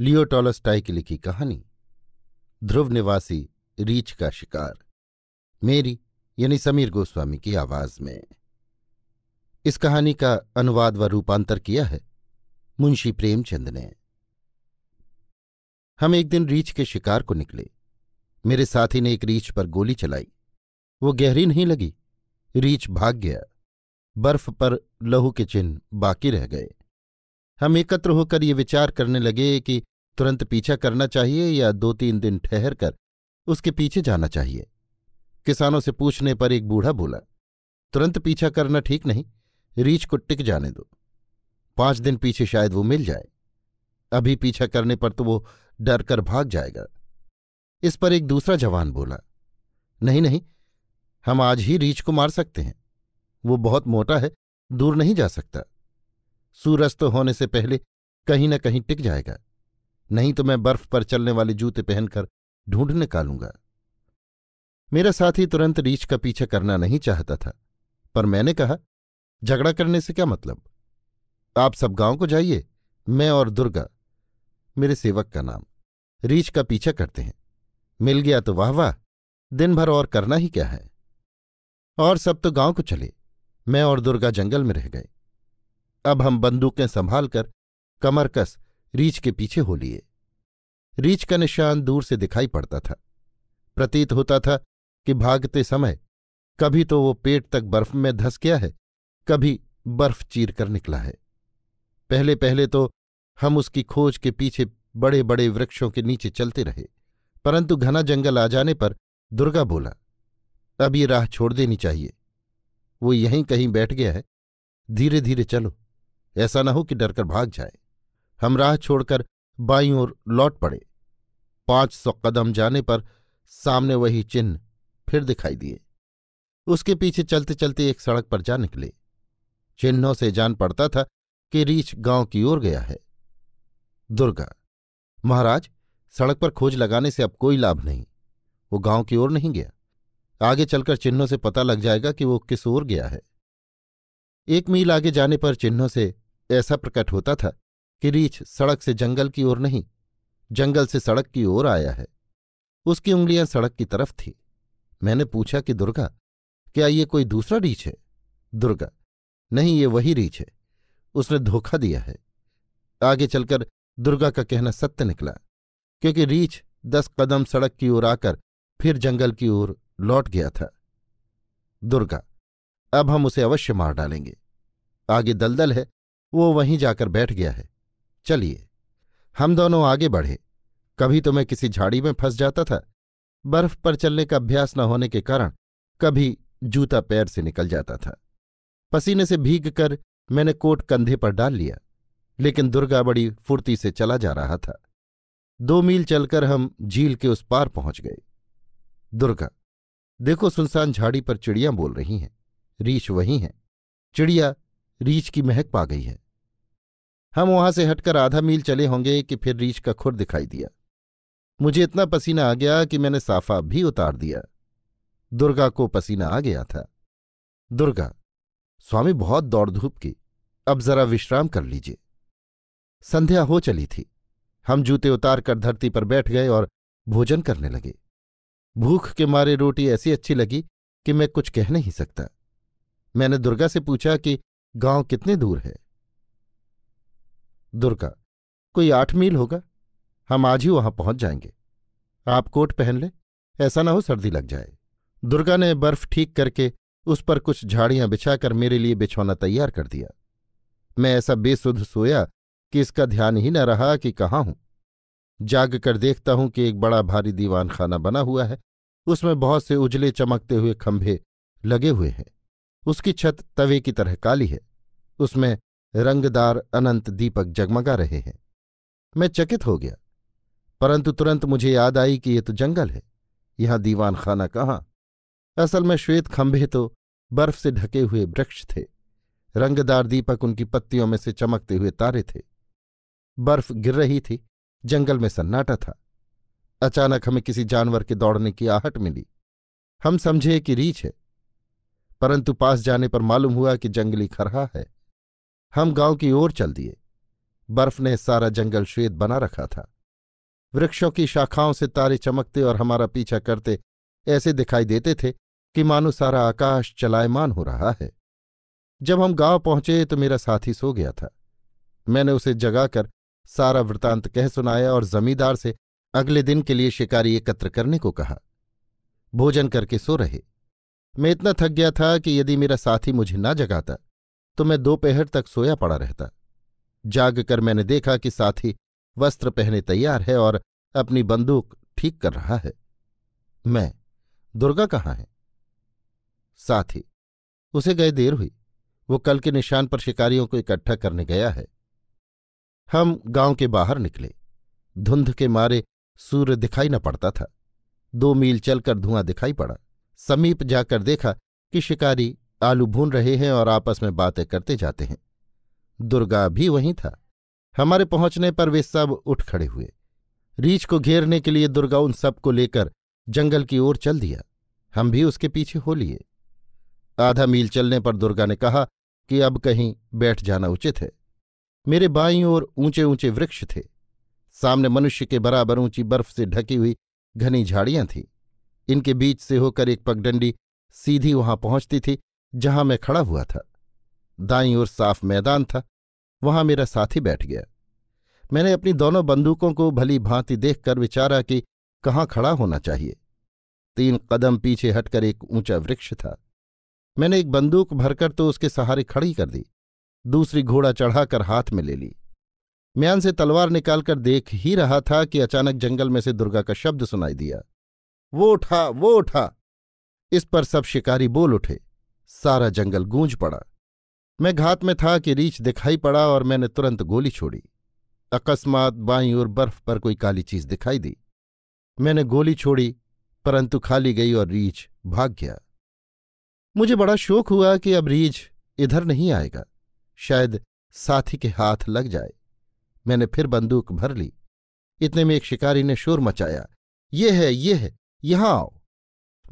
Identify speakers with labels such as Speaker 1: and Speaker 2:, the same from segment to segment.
Speaker 1: लियो Tolstoy की लिखी कहानी ध्रुव निवासी रीच का शिकार, मेरी यानी समीर गोस्वामी की आवाज़ में। इस कहानी का अनुवाद व रूपांतर किया है मुंशी प्रेमचंद ने। हम एक दिन रीछ के शिकार को निकले। मेरे साथी ने एक रीछ पर गोली चलाई। वो गहरी नहीं लगी। रीछ भाग गया। बर्फ़ पर लहू के चिन्ह बाकी रह गए। हम एकत्र होकर ये विचार करने लगे कि तुरंत पीछा करना चाहिए या दो तीन दिन ठहर कर उसके पीछे जाना चाहिए। किसानों से पूछने पर एक बूढ़ा बोला, तुरंत पीछा करना ठीक नहीं, रीछ को टिक जाने दो। पाँच दिन पीछे शायद वो मिल जाए। अभी पीछा करने पर तो वो डर कर भाग जाएगा। इस पर एक दूसरा जवान बोला, नहीं नहीं, हम आज ही रीछ को मार सकते हैं। वो बहुत मोटा है, दूर नहीं जा सकता। सूरस्त होने से पहले कहीं न कहीं टिक जाएगा। नहीं तो मैं बर्फ़ पर चलने वाले जूते पहनकर ढूंढ निकालूँगा। मेरा साथी तुरंत रीछ का पीछा करना नहीं चाहता था, पर मैंने कहा, झगड़ा करने से क्या मतलब? आप सब गाँव को जाइए, मैं और दुर्गा, मेरे सेवक का नाम, रीछ का पीछा करते हैं। मिल गया तो वाह वाह दिन भर और करना ही क्या है? और सब तो गाँव को चले, मैं और दुर्गा जंगल में रह गए। अब हम बंदूकें संभाल कर कमर कस रीछ के पीछे हो लिए। रीछ का निशान दूर से दिखाई पड़ता था। प्रतीत होता था कि भागते समय कभी तो वो पेट तक बर्फ़ में धस गया है, कभी बर्फ़ चीर कर निकला है। पहले पहले तो हम उसकी खोज के पीछे बड़े बड़े वृक्षों के नीचे चलते रहे, परंतु घना जंगल आ जाने पर दुर्गा बोला, अब ये राह छोड़ देनी चाहिए। वो यहीं कहीं बैठ गया है। धीरे धीरे चलो। ऐसा न हो कि डरकर भाग जाए। हम राह छोड़कर बाई ओर लौट पड़े। पाँच सौ कदम जाने पर सामने वही चिन्ह फिर दिखाई दिए। उसके पीछे चलते चलते एक सड़क पर जा निकले। चिन्हों से जान पड़ता था कि रीछ गाँव की ओर गया है। दुर्गा, महाराज, सड़क पर खोज लगाने से अब कोई लाभ नहीं। वो गाँव की ओर नहीं गया। आगे चलकर चिन्हों से पता लग जाएगा कि वो किस ओर गया है। एक मील आगे जाने पर चिन्हों से ऐसा प्रकट होता था कि रीछ सड़क से जंगल की ओर नहीं, जंगल से सड़क की ओर आया है। उसकी उंगलियाँ सड़क की तरफ़ थी। मैंने पूछा कि, दुर्गा, क्या ये कोई दूसरा रीछ है? दुर्गा, नहीं, ये वही रीछ है। उसने धोखा दिया है। आगे चलकर दुर्गा का कहना सत्य निकला, क्योंकि रीछ दस कदम सड़क की ओर आकर फिर जंगल की ओर लौट गया था। दुर्गा, अब हम उसे अवश्य मार डालेंगे। आगे दलदल है वो वहीं जाकर बैठ गया है। चलिए, हम दोनों आगे बढ़े। कभी तो मैं किसी झाड़ी में फंस जाता था। बर्फ़ पर चलने का अभ्यास न होने के कारण कभी जूता पैर से निकल जाता था। पसीने से भीग कर मैंने कोट कंधे पर डाल लिया, लेकिन दुर्गा बड़ी फुर्ती से चला जा रहा था। दो मील चलकर हम झील के उस पार पहुँच गए। दुर्गा, देखो सुनसान झाड़ी पर चिड़ियाँ बोल रही हैं। रीछ वही है। चिड़िया रीछ की महक पा गई है। हम वहाँ से हटकर आधा मील चले होंगे कि फिर रीछ का खुर दिखाई दिया। मुझे इतना पसीना आ गया कि मैंने साफा भी उतार दिया। दुर्गा को पसीना आ गया था। दुर्गा, स्वामी बहुत दौड़ धूप की। अब जरा विश्राम कर लीजिए। संध्या हो चली थी। हम जूते उतार कर धरती पर बैठ गए और भोजन करने लगे। भूख के मारे रोटी ऐसी अच्छी लगी कि मैं कुछ कह नहीं सकता। मैंने दुर्गा से पूछा कि गाँव कितने दूर है? दुर्गा, कोई आठ मील होगा? हम आज ही वहाँ पहुँच जाएँगे। आप कोट पहन ले, ऐसा ना हो सर्दी लग जाए। दुर्गा ने बर्फ़ ठीक करके उस पर कुछ झाड़ियाँ बिछाकर मेरे लिए बिछौना तैयार कर दिया। मैं ऐसा बेसुध सोया कि इसका ध्यान ही न रहा कि कहाँ हूँ। जाग कर देखता हूँ कि एक बड़ा भारी दीवान खाना बना हुआ है। उसमें बहुत से उजले चमकते हुए खंभे लगे हुए हैं। उसकी छत तवे की तरह काली है। उसमें रंगदार अनंत दीपक जगमगा रहे हैं। मैं चकित हो गया, परंतु तुरंत मुझे याद आई कि ये तो जंगल है। यहाँ दीवान खाना कहाँ? असल में श्वेत खंभे तो बर्फ़ से ढके हुए वृक्ष थे। रंगदार दीपक उनकी पत्तियों में से चमकते हुए तारे थे। बर्फ़ गिर रही थी, जंगल में सन्नाटा था। अचानक हमें किसी जानवर के दौड़ने की आहट मिली। हम समझे कि रीछ है, परंतु पास जाने पर मालूम हुआ कि जंगली खरहा है। हम गाँव की ओर चल दिए। बर्फ़ ने सारा जंगल श्वेत बना रखा था। वृक्षों की शाखाओं से तारे चमकते और हमारा पीछा करते ऐसे दिखाई देते थे कि मानो सारा आकाश चलायमान हो रहा है। जब हम गाँव पहुँचे तो मेरा साथी सो गया था। मैंने उसे जगाकर सारा वृतांत कह सुनाया और जमींदार से अगले दिन के लिए शिकारी एकत्र करने को कहा। भोजन करके सो रहे। मैं इतना थक गया था कि यदि मेरा साथी मुझे ना जगाता तो मैं दोपहर तक सोया पड़ा रहता। जाग कर मैंने देखा कि साथी वस्त्र पहने तैयार है और अपनी बंदूक ठीक कर रहा है। मैं, दुर्गा कहाँ है? साथी, उसे गए देर हुई। वो कल के निशान पर शिकारियों को इकट्ठा करने गया है। हम गाँव के बाहर निकले। धुंध के मारे सूर्य दिखाई न पड़ता था। दो मील चलकर धुआँ दिखाई पड़ा। समीप जाकर देखा कि शिकारी आलू भून रहे हैं और आपस में बातें करते जाते हैं। दुर्गा भी वहीं था। हमारे पहुँचने पर वे सब उठ खड़े हुए। रीछ को घेरने के लिए दुर्गा उन सबको लेकर जंगल की ओर चल दिया। हम भी उसके पीछे हो लिए। आधा मील चलने पर दुर्गा ने कहा कि अब कहीं बैठ जाना उचित है। मेरे बाईं ओर ऊँचे ऊँचे वृक्ष थे। सामने मनुष्य के बराबर ऊँची बर्फ़ से ढकी हुई घनी झाड़ियाँ थीं। इनके बीच से होकर एक पगडंडी सीधी वहाँ पहुँचती थी जहाँ मैं खड़ा हुआ था। दाईं ओर साफ़ मैदान था, वहाँ मेरा साथी बैठ गया। मैंने अपनी दोनों बंदूकों को भली भांति देखकर विचारा कि कहाँ खड़ा होना चाहिए। तीन कदम पीछे हटकर एक ऊँचा वृक्ष था। मैंने एक बंदूक भरकर तो उसके सहारे खड़ी कर दी, दूसरी घोड़ा चढ़ाकर हाथ में ले ली। म्यान से तलवार निकालकर देख ही रहा था कि अचानक जंगल में से दुर्गा का शब्द सुनाई दिया। वो उठा वो उठा। इस पर सब शिकारी बोल उठे। सारा जंगल गूंज पड़ा। मैं घात में था कि रीछ दिखाई पड़ा और मैंने तुरंत गोली छोड़ी। अकस्मात बाईं ओर बर्फ़ पर कोई काली चीज़ दिखाई दी। मैंने गोली छोड़ी, परंतु खाली गई और रीछ भाग गया। मुझे बड़ा शोक हुआ कि अब रीछ इधर नहीं आएगा। शायद साथी के हाथ लग जाए। मैंने फिर बंदूक भर ली। इतने में एक शिकारी ने शोर मचाया। ये है ये है, यहाँ आओ।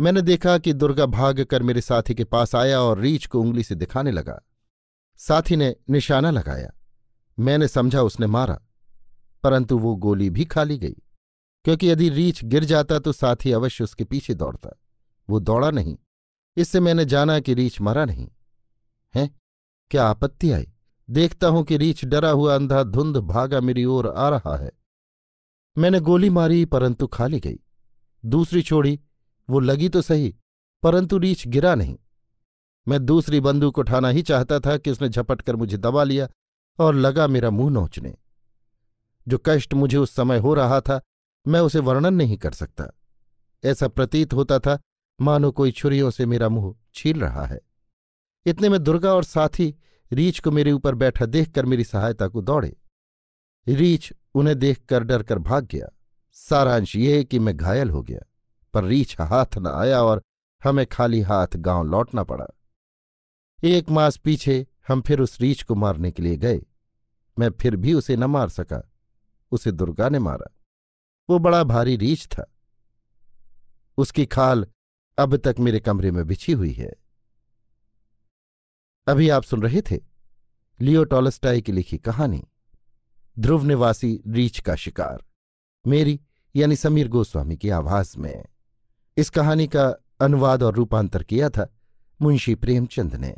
Speaker 1: मैंने देखा कि दुर्गा भाग कर मेरे साथी के पास आया और रीछ को उंगली से दिखाने लगा। साथी ने निशाना लगाया। मैंने समझा उसने मारा, परंतु वो गोली भी खाली गई। क्योंकि यदि रीछ गिर जाता तो साथी अवश्य उसके पीछे दौड़ता। वो दौड़ा नहीं। इससे मैंने जाना कि रीछ मरा नहीं। है? क्या आपत्ति आई? देखता हूँ कि रीछ डरा हुआ अंधा धुंध भागा मेरी ओर आ रहा है। मैंने गोली मारी, परंतु खाली गई। दूसरी छोड़ी वो लगी तो सही, परंतु रीछ गिरा नहीं। मैं दूसरी बंदूक उठाना ही चाहता था कि उसने झपट कर मुझे दबा लिया और लगा मेरा मुँह नोचने। जो कष्ट मुझे उस समय हो रहा था, मैं उसे वर्णन नहीं कर सकता। ऐसा प्रतीत होता था, मानो कोई छुरियों से मेरा मुँह छील रहा है। इतने में दुर्गा और साथी रीछ को मेरे ऊपर बैठा देखकर मेरी सहायता को दौड़े। रीछ उन्हें देखकर डर कर भाग गया। सारांश ये कि मैं घायल हो गया। पर रीछ हाथ न आया और हमें खाली हाथ गाँव लौटना पड़ा। एक मास पीछे हम फिर उस रीछ को मारने के लिए गए। मैं फिर भी उसे न मार सका, उसे दुर्गा ने मारा। वो बड़ा भारी रीछ था। उसकी खाल अब तक मेरे कमरे में बिछी हुई है। अभी आप सुन रहे थे लियो टॉलस्टाई की लिखी कहानी, ध्रुव निवासी रीछ का शिकार, मेरी यानी समीर गोस्वामी की आवाज़ में। इस कहानी का अनुवाद और रूपांतर किया था मुंशी प्रेमचंद ने।